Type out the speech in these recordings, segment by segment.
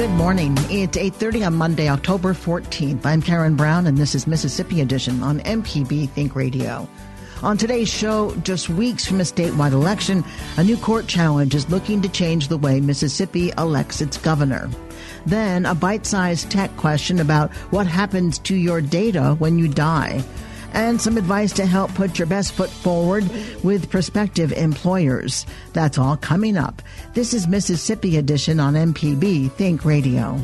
Good morning. It's 8:30 on Monday, October 14th. I'm Karen Brown and this is Mississippi Edition on MPB Think Radio. On today's show, just weeks from a statewide election, a new court challenge is looking to change the way Mississippi elects its governor. Then, a bite sized tech question about what happens to your data when you die and some advice to help put your best foot forward with prospective employers. That's all coming up. This is Mississippi Edition on MPB Think Radio.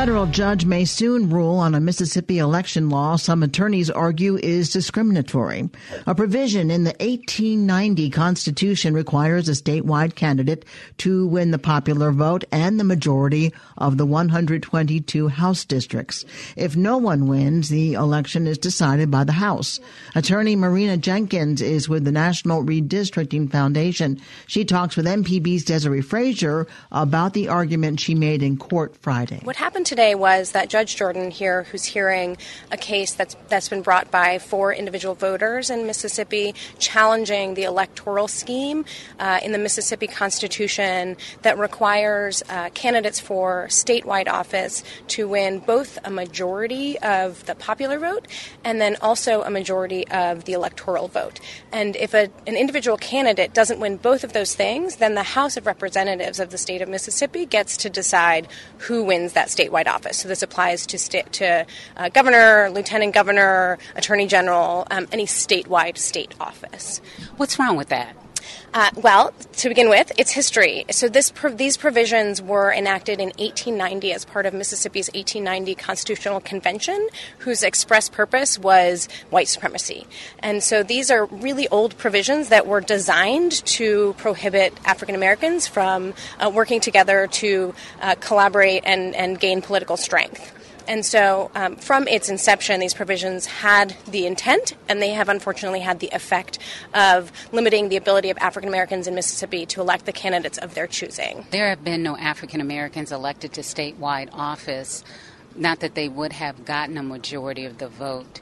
Federal judge may soon rule on a Mississippi election law some attorneys argue is discriminatory. A provision in the 1890 Constitution requires a statewide candidate to win the popular vote and the majority of the 122 House districts. If no one wins, the election is decided by the House. Attorney Marina Jenkins is with the National Redistricting Foundation. She talks with MPB's Desare Frazier about the argument she made in court Friday. What happened today was that Judge Jordan here, who's hearing a case that's that's been brought by four individual voters in Mississippi, challenging the electoral scheme uh, in the Mississippi Constitution that requires uh, candidates for statewide office to win both a majority of the popular vote and then also a majority of the electoral vote. And if a, an individual candidate doesn't win both of those things, then the House of Representatives of the state of Mississippi gets to decide who wins that statewide office. So this applies to sta- to uh, governor, lieutenant governor, attorney general, um, any statewide state office. What's wrong with that? Uh, well, to begin with, it's history. So this these provisions were enacted in 1890 as part of Mississippi's 1890 Constitutional Convention, whose express purpose was white supremacy. And so these are really old provisions that were designed to prohibit African Americans from uh, working together to uh, collaborate and, and gain political strength. And so, um, from its inception, these provisions had the intent, and they have unfortunately had the effect of limiting the ability of African Americans in Mississippi to elect the candidates of their choosing. There have been no African Americans elected to statewide office, not that they would have gotten a majority of the vote.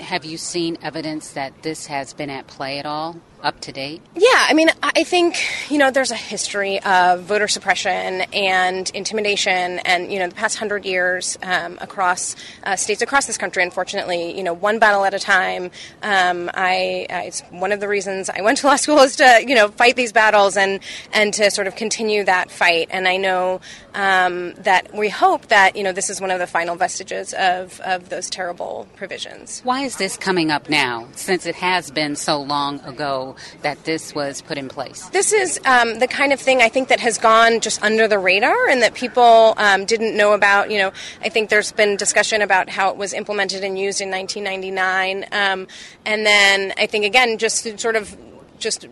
Have you seen evidence that this has been at play at all? Up to date? Yeah, I mean, I think, you know, there's a history of voter suppression and intimidation and, you know, the past hundred years um, across uh, states across this country, unfortunately, you know, one battle at a time. Um, I, uh, it's one of the reasons I went to law school is to, you know, fight these battles and, and to sort of continue that fight. And I know um, that we hope that, you know, this is one of the final vestiges of, of those terrible provisions. Why is this coming up now, since it has been so long ago that this was put in place? This is um, the kind of thing I think that has gone just under the radar and that people um, didn't know about. You know, I think there's been discussion about how it was implemented and used in 1999, um, and then I think again just sort of just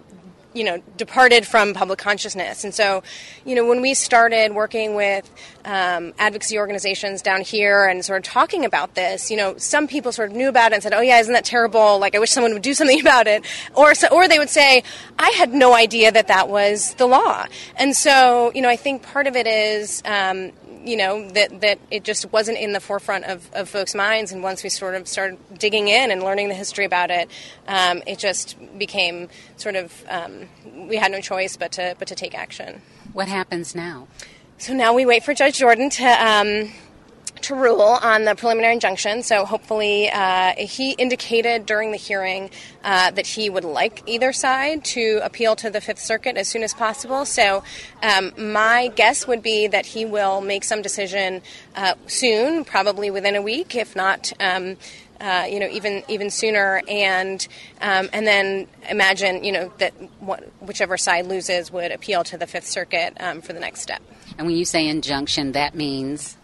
you know, departed from public consciousness. And so, you know, when we started working with um, advocacy organizations down here and sort of talking about this, you know, some people sort of knew about it and said, "Oh yeah, isn't that terrible? Like, I wish someone would do something about it," or so, or they would say, "I had no idea that that was the law." And so, you know, I think part of it is. Um, you know that that it just wasn't in the forefront of, of folks' minds. And once we sort of started digging in and learning the history about it, um, it just became sort of um, we had no choice but to but to take action. What happens now? So now we wait for Judge Jordan to um, to rule on the preliminary injunction. So hopefully, uh, he indicated during the hearing uh, that he would like either side to appeal to the Fifth Circuit as soon as possible. So um, my guess would be that he will make some decision uh, soon, probably within a week, if not. Um, uh, you know, even even sooner, and um, and then imagine, you know, that whichever side loses would appeal to the Fifth Circuit um, for the next step. And when you say injunction, that means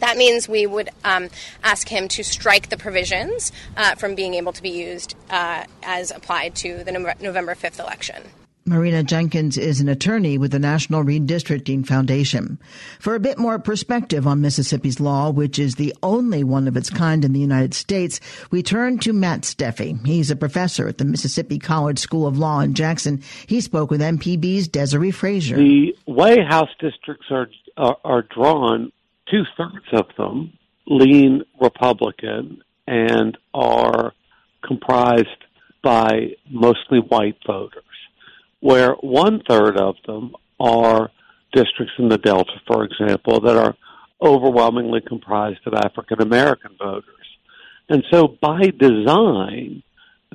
that means we would um, ask him to strike the provisions uh, from being able to be used uh, as applied to the November 5th election. Marina Jenkins is an attorney with the National Redistricting Foundation. For a bit more perspective on Mississippi's law, which is the only one of its kind in the United States, we turn to Matt Steffey. He's a professor at the Mississippi College School of Law in Jackson. He spoke with MPB's Desare Frazier. The way House districts are, are, are drawn two thirds of them lean Republican and are comprised by mostly white voters, where one third of them are districts in the Delta, for example, that are overwhelmingly comprised of African American voters. And so by design,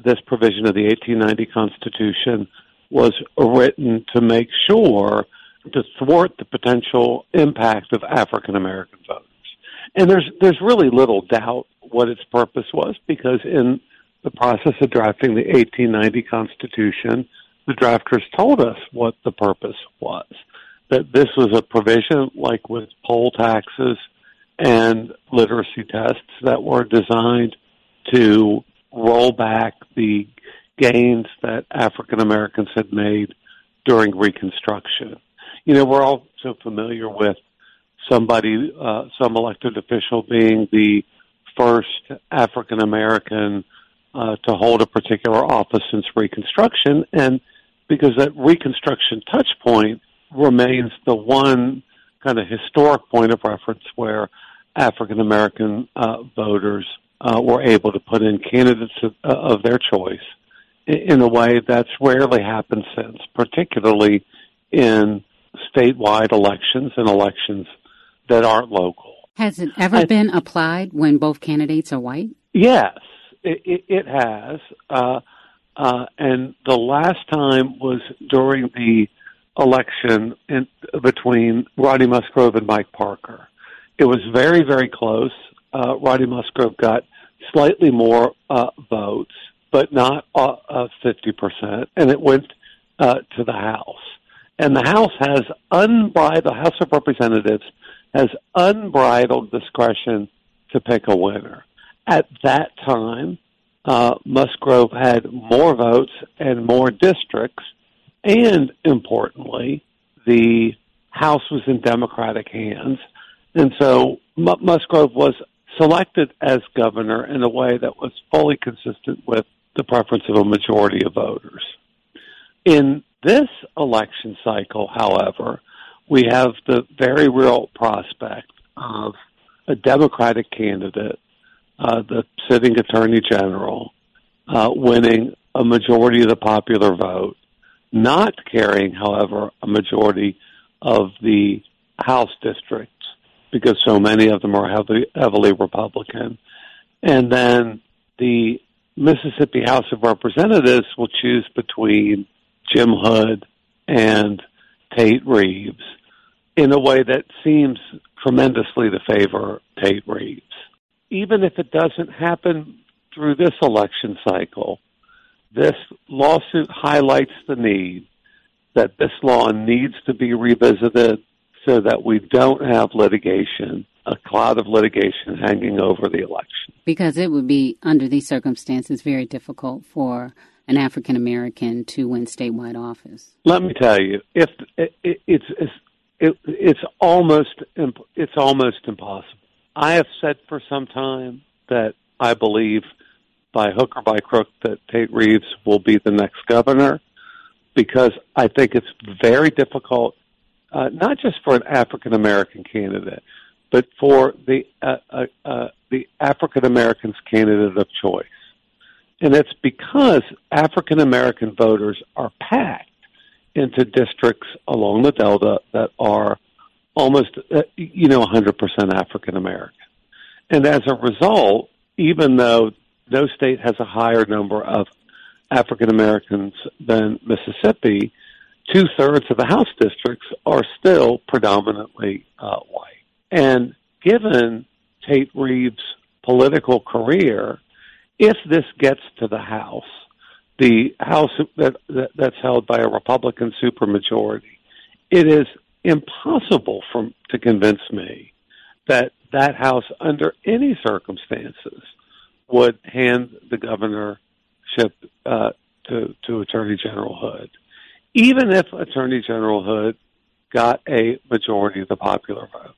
this provision of the 1890 Constitution was written to make sure to thwart the potential impact of African American voters. And there's there's really little doubt what its purpose was because in the process of drafting the 1890 Constitution, the drafters told us what the purpose was. That this was a provision like with poll taxes and literacy tests that were designed to roll back the gains that African Americans had made during Reconstruction you know, we're all so familiar with somebody, uh, some elected official being the first African American uh, to hold a particular office since Reconstruction, and because that Reconstruction touch point remains the one kind of historic point of reference where African American uh, voters uh, were able to put in candidates of, uh, of their choice in a way that's rarely happened since, particularly in statewide elections and elections that aren't local. Has it ever I, been applied when both candidates are white? Yes, it, it, it has. Uh, uh, and the last time was during the election in, between Ronnie Musgrove and Mike Parker. It was very, very close. Uh, Ronnie Musgrove got slightly more uh, votes, but not uh, uh, 50%, and it went uh, to the House and the House has unbridled, the House of Representatives has unbridled discretion to pick a winner. At that time, uh, Musgrove had more votes and more districts, and importantly, the House was in Democratic hands, and so M- Musgrove was selected as governor in a way that was fully consistent with the preference of a majority of voters. In this election cycle, however, we have the very real prospect of a Democratic candidate, uh, the sitting Attorney General, uh, winning a majority of the popular vote, not carrying, however, a majority of the House districts because so many of them are heavily, heavily Republican. And then the Mississippi House of Representatives will choose between Jim Hood and Tate Reeves in a way that seems tremendously to favor Tate Reeves. Even if it doesn't happen through this election cycle, this lawsuit highlights the need that this law needs to be revisited so that we don't have litigation, a cloud of litigation hanging over the election. Because it would be, under these circumstances, very difficult for an African American to win statewide office? Let me tell you, if it, it, it's it, it's almost it's almost impossible. I have said for some time that I believe by hook or by crook that Tate Reeves will be the next governor because I think it's very difficult, uh, not just for an African American candidate, but for the uh, uh, uh, the African Americans candidate of choice. And it's because African American voters are packed into districts along the Delta that are almost, uh, you know, 100% African American. And as a result, even though no state has a higher number of African Americans than Mississippi, two thirds of the House districts are still predominantly uh, white. And given Tate Reeves' political career, if this gets to the House, the House that, that, that's held by a Republican supermajority, it is impossible for, to convince me that that House, under any circumstances, would hand the governorship uh, to, to Attorney General Hood, even if Attorney General Hood got a majority of the popular vote.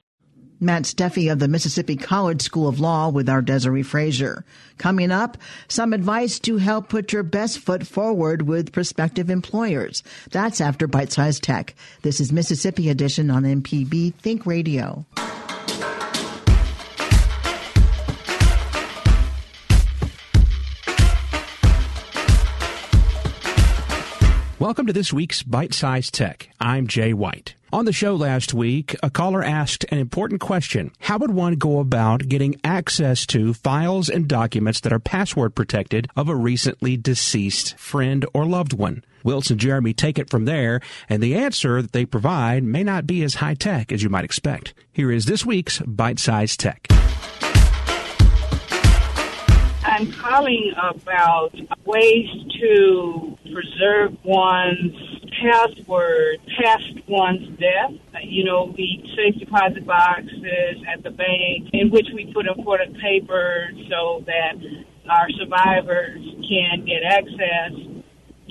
Matt Steffey of the Mississippi College School of Law with our Desare Frazier. Coming up, some advice to help put your best foot forward with prospective employers. That's after Byte Size Tech. This is Mississippi Edition on MPB Think Radio. Welcome to this week's Byte Size Tech. I'm Jay White. On the show last week, a caller asked an important question. How would one go about getting access to files and documents that are password protected of a recently deceased friend or loved one? Wilson and Jeremy take it from there, and the answer that they provide may not be as high tech as you might expect. Here is this week's Byte Size Tech. I'm calling about ways to preserve one's password past one's death. You know, the safe deposit boxes at the bank in which we put important papers so that our survivors can get access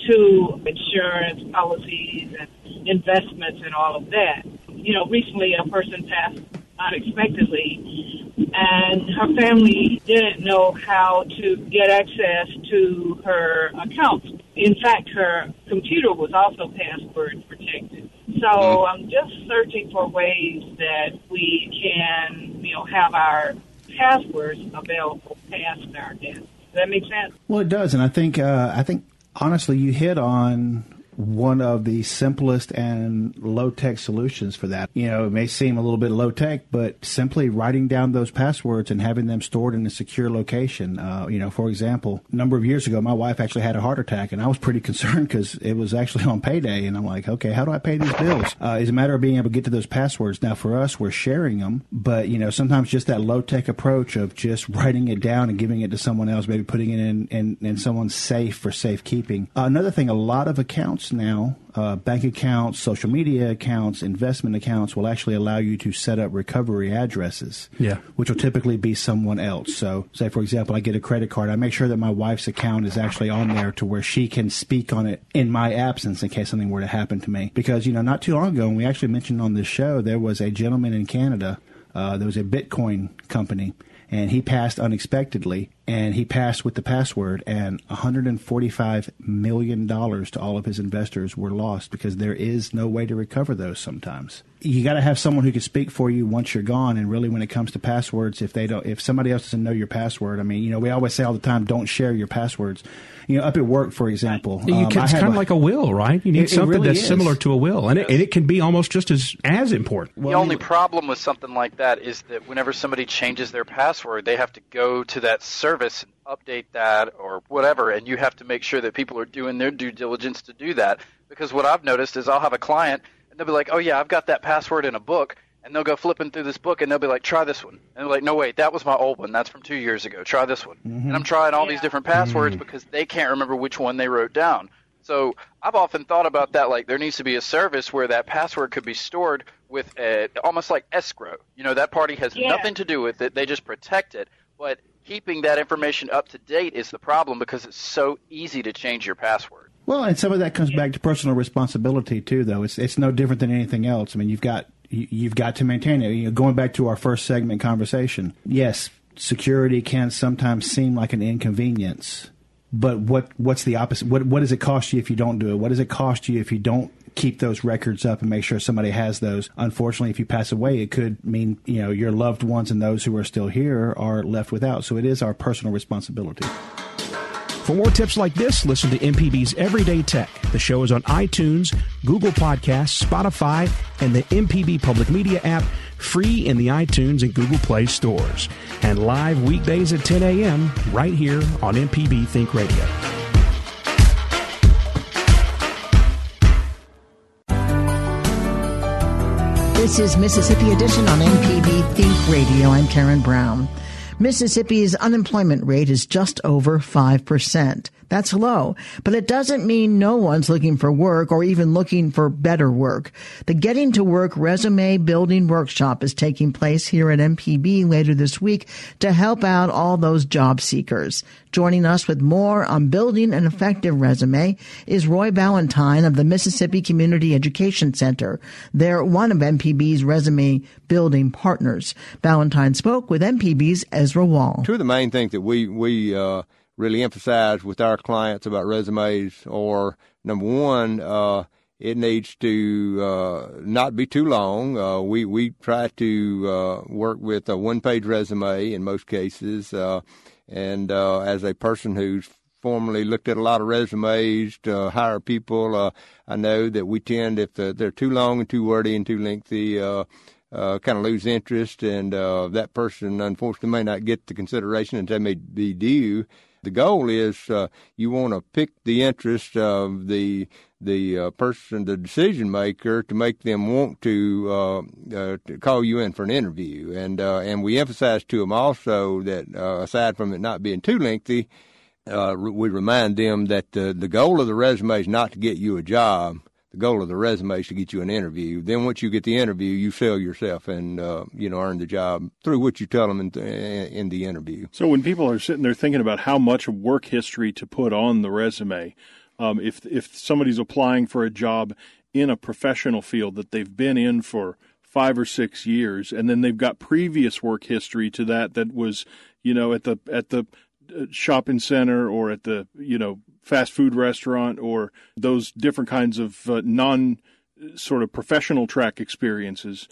to insurance policies and investments and all of that. You know, recently a person passed unexpectedly, and her family didn't know how to get access to her accounts. In fact, her computer was also password protected. So mm-hmm. I'm just searching for ways that we can, you know, have our passwords available past our death. Does that make sense? Well, it does, and I think uh, I think honestly, you hit on one of the simplest and low tech solutions for that. You know, it may seem a little bit low tech, but simply writing down those passwords and having them stored in a secure location. Uh, you know, for example, a number of years ago, my wife actually had a heart attack, and I was pretty concerned because it was actually on payday, and I'm like, okay, how do I pay these bills? Uh, it's a matter of being able to get to those passwords. Now, for us, we're sharing them, but you know, sometimes just that low tech approach of just writing it down and giving it to someone else, maybe putting it in in, in someone's safe for safekeeping. Uh, another thing, a lot of accounts accounts now, uh, bank accounts, social media accounts, investment accounts will actually allow you to set up recovery addresses. Yeah. Which will typically be someone else. So, say for example, I get a credit card, I make sure that my wife's account is actually on there to where she can speak on it in my absence in case something were to happen to me. Because you know, not too long ago, and we actually mentioned on this show, there was a gentleman in Canada. Uh, there was a Bitcoin company and he passed unexpectedly and he passed with the password and 145 million dollars to all of his investors were lost because there is no way to recover those sometimes. You got to have someone who can speak for you once you're gone and really when it comes to passwords if they don't if somebody else doesn't know your password i mean you know we always say all the time don't share your passwords. You know up at work for example um, can, it's kind of like a will right? You need it, something it really that's is. similar to a will and, it, and it can be almost just as as important. The only problem with something like that is that whenever somebody changes their password they have to go to that service and update that or whatever and you have to make sure that people are doing their due diligence to do that because what i've noticed is i'll have a client and they'll be like, "Oh yeah, I've got that password in a book." And they'll go flipping through this book, and they'll be like, "Try this one." And they're like, "No, wait, that was my old one. That's from two years ago. Try this one." Mm-hmm. And I'm trying all yeah. these different passwords mm-hmm. because they can't remember which one they wrote down. So I've often thought about that. Like there needs to be a service where that password could be stored with a, almost like escrow. You know, that party has yeah. nothing to do with it. They just protect it. But keeping that information up to date is the problem because it's so easy to change your password. Well, and some of that comes back to personal responsibility too, though. It's it's no different than anything else. I mean, you've got you've got to maintain it. You know, going back to our first segment conversation, yes, security can sometimes seem like an inconvenience, but what what's the opposite? What what does it cost you if you don't do it? What does it cost you if you don't keep those records up and make sure somebody has those? Unfortunately, if you pass away, it could mean you know your loved ones and those who are still here are left without. So it is our personal responsibility. For more tips like this, listen to MPB's Everyday Tech. The show is on iTunes, Google Podcasts, Spotify, and the MPB Public Media app, free in the iTunes and Google Play stores. And live weekdays at 10 a.m. right here on MPB Think Radio. This is Mississippi Edition on MPB Think Radio. I'm Karen Brown. Mississippi's unemployment rate is just over 5%. That's low, but it doesn't mean no one's looking for work or even looking for better work. The Getting to Work Resume Building Workshop is taking place here at MPB later this week to help out all those job seekers. Joining us with more on building an effective resume is Roy Ballantyne of the Mississippi Community Education Center. They're one of MPB's resume building partners. Ballantyne spoke with MPB's Ezra Wall. Two of the main things that we, we, uh really emphasize with our clients about resumes or number one, uh, it needs to uh, not be too long. Uh, we we try to uh, work with a one-page resume in most cases, uh, and uh, as a person who's formerly looked at a lot of resumes to hire people, uh, I know that we tend if they're too long and too wordy and too lengthy. Uh, kind of lose interest, and that person unfortunately may not get the consideration that they may be due. The goal is uh, you want to pick the interest of the the uh, person, the decision maker, to make them want to, uh, uh, to call you in for an interview. And uh, and we emphasize to them also that uh, aside from it not being too lengthy, uh, we remind them that the the goal of the resume is not to get you a job the goal of the resume is to get you an interview. Then once you get the interview, you sell yourself and uh, you know earn the job through what you tell them in, in the interview. So when people are sitting there thinking about how much work history to put on the resume, um, if if somebody's applying for a job in a professional field that they've been in for five or six years, and then they've got previous work history to that that was you know at the at the shopping center or at the you know fast food restaurant or those different kinds of uh, non sort of professional track experiences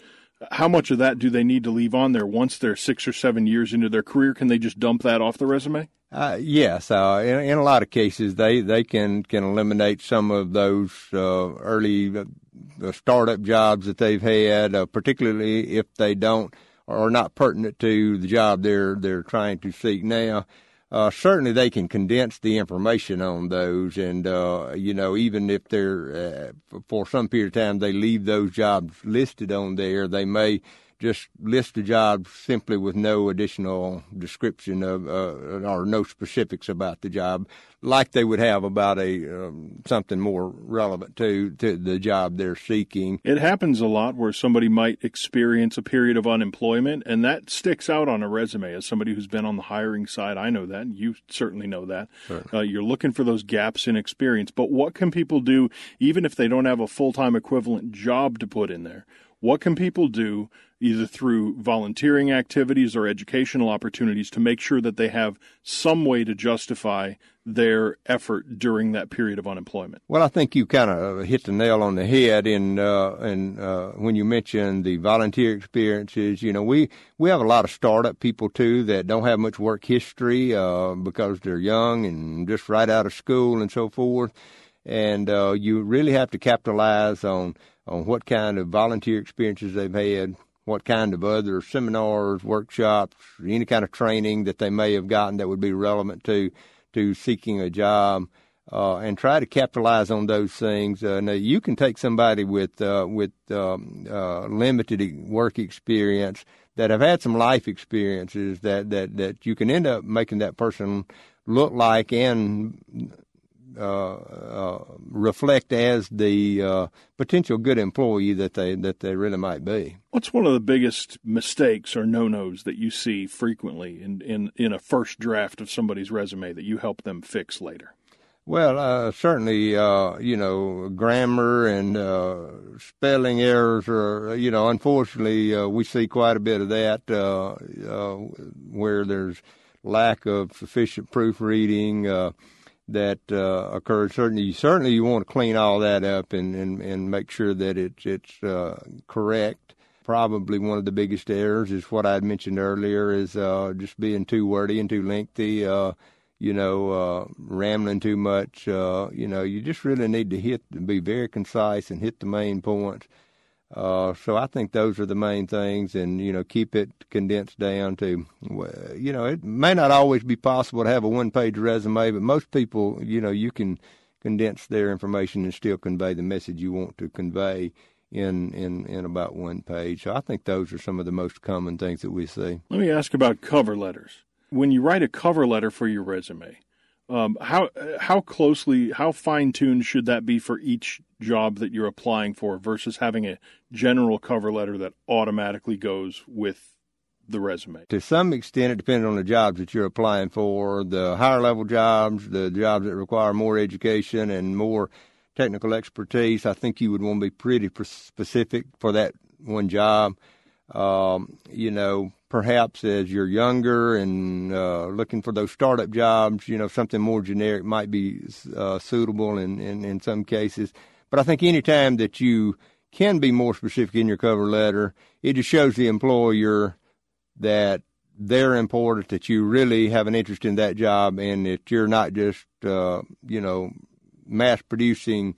how much of that do they need to leave on there once they're six or seven years into their career? Can they just dump that off the resume? Uh, yes, uh, in, in, a lot of cases, they, they can, can eliminate some of those uh, early uh, startup jobs that they've had, uh, particularly if they don't or are not pertinent to the job they're they're trying to seek. Now uh, certainly they can condense the information on those, and uh, you know even if they're uh, for some period of time they leave those jobs listed on there, they may just list the job simply with no additional description of uh, or no specifics about the job, like they would have about a um, something more relevant to to the job they're seeking. It happens a lot where somebody might experience a period of unemployment, and that sticks out on a resume. As somebody who's been on the hiring side, I know that. You certainly know that. Sure. Uh, you're looking for those gaps in experience. But what can people do, even if they don't have a full time equivalent job to put in there? What can people do either through volunteering activities or educational opportunities to make sure that they have some way to justify their effort during that period of unemployment? Well, I think you kind of hit the nail on the head in uh, in uh, when you mentioned the volunteer experiences. You know, we we have a lot of startup people too that don't have much work history uh, because they're young and just right out of school and so forth. And uh, you really have to capitalize on on what kind of volunteer experiences they've had, what kind of other seminars, workshops, any kind of training that they may have gotten that would be relevant to to seeking a job, uh, and try to capitalize on those things. Uh, now, you can take somebody with uh, with um, uh, limited work experience that have had some life experiences that, that, that you can end up making that person look like and reflect as the uh, potential good employee that they that they really might be. What's one of the biggest mistakes or no nos that you see frequently in, in, in a first draft of somebody's resume that you help them fix later? Well, uh, certainly, uh, you know, grammar and uh, spelling errors are, you know, unfortunately, uh, we see quite a bit of that uh, uh, where there's lack of sufficient proofreading that uh, occurs. Certainly, certainly, you want to clean all that up and, and, and make sure that it's it's uh, correct. Probably one of the biggest errors is what I had mentioned earlier is uh, just being too wordy and too lengthy Uh, you know, uh, rambling too much. Uh, you know, you just really need to hit, be very concise and hit the main points. Uh, so I think those are the main things, and you know, keep it condensed down to, you know, it may not always be possible to have a one-page resume, but most people, you know, you can condense their information and still convey the message you want to convey in in in about one page. So I think those are some of the most common things that we see. Let me ask about cover letters when you write a cover letter for your resume, um, how how closely, how fine tuned should that be for each job that you're applying for versus having a general cover letter that automatically goes with the resume? To some extent, it depends on the jobs that you're applying for. The higher level jobs, the jobs that require more education and more technical expertise, I think you would want to be pretty specific for that one job. Um, you know, perhaps as you're younger and uh, looking for those startup jobs, you know, something more generic might be uh, suitable in, in, in some cases. But I think any time that you can be more specific in your cover letter, it just shows the employer that they're important, that you really have an interest in that job, and that you're not just, uh, you know, mass producing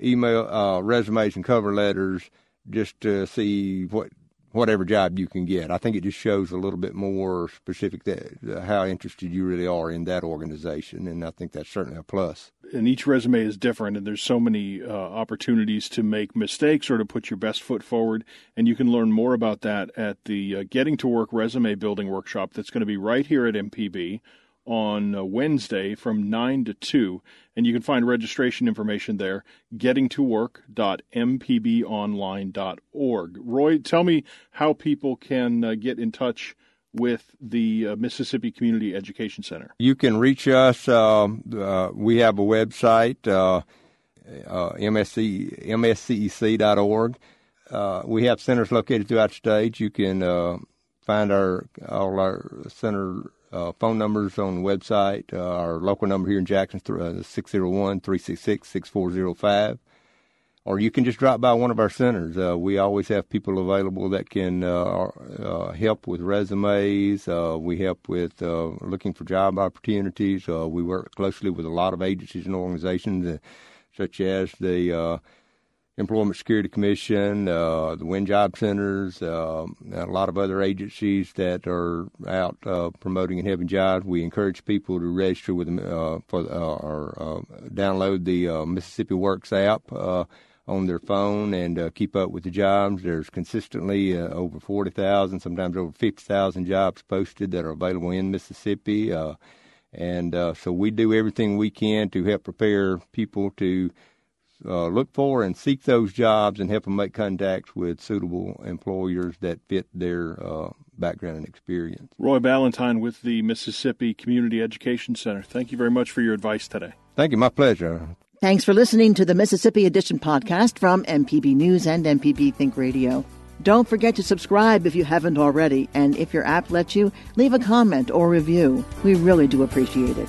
email uh, resumes and cover letters just to see what whatever job you can get. I think it just shows a little bit more specific that uh, how interested you really are in that organization, and I think that's certainly a plus. And each resume is different, and there's so many uh, opportunities to make mistakes or to put your best foot forward. And you can learn more about that at the uh, Getting to Work Resume Building Workshop that's going to be right here at MPB on uh, Wednesday from 9 to 2. And you can find registration information there, gettingtowork.mpbonline.org. Roy, tell me how people can uh, get in touch with the uh, Mississippi Community Education Center. You can reach us. Um, uh, we have a website, uh, uh, MSC, mscec.org. Uh, we have centers located throughout the state. You can uh, find our all our center uh, phone numbers on the website. Uh, our local number here in Jackson is 601 366 6405. Or you can just drop by one of our centers. Uh, we always have people available that can uh, uh, help with resumes. Uh, we help with looking for job opportunities. we work closely with a lot of agencies and organizations, such as the Employment Security Commission, uh, the WIN Job Centers, uh, a lot of other agencies that are out uh, promoting and having jobs. We encourage people to register with uh, for uh, or uh, download the Mississippi Works app on their phone and keep up with the jobs. There's consistently over 40,000, sometimes over 50,000 jobs posted that are available in Mississippi. and so we do everything we can to help prepare people to uh, look for and seek those jobs and help them make contacts with suitable employers that fit their uh, background and experience. Roy Ballantyne with the Mississippi Community Education Center. Thank you very much for your advice today. Thank you. My pleasure. Thanks for listening to the Mississippi Edition podcast from MPB News and MPB Think Radio. Don't forget to subscribe if you haven't already, and if your app lets you, leave a comment or review. We really do appreciate it.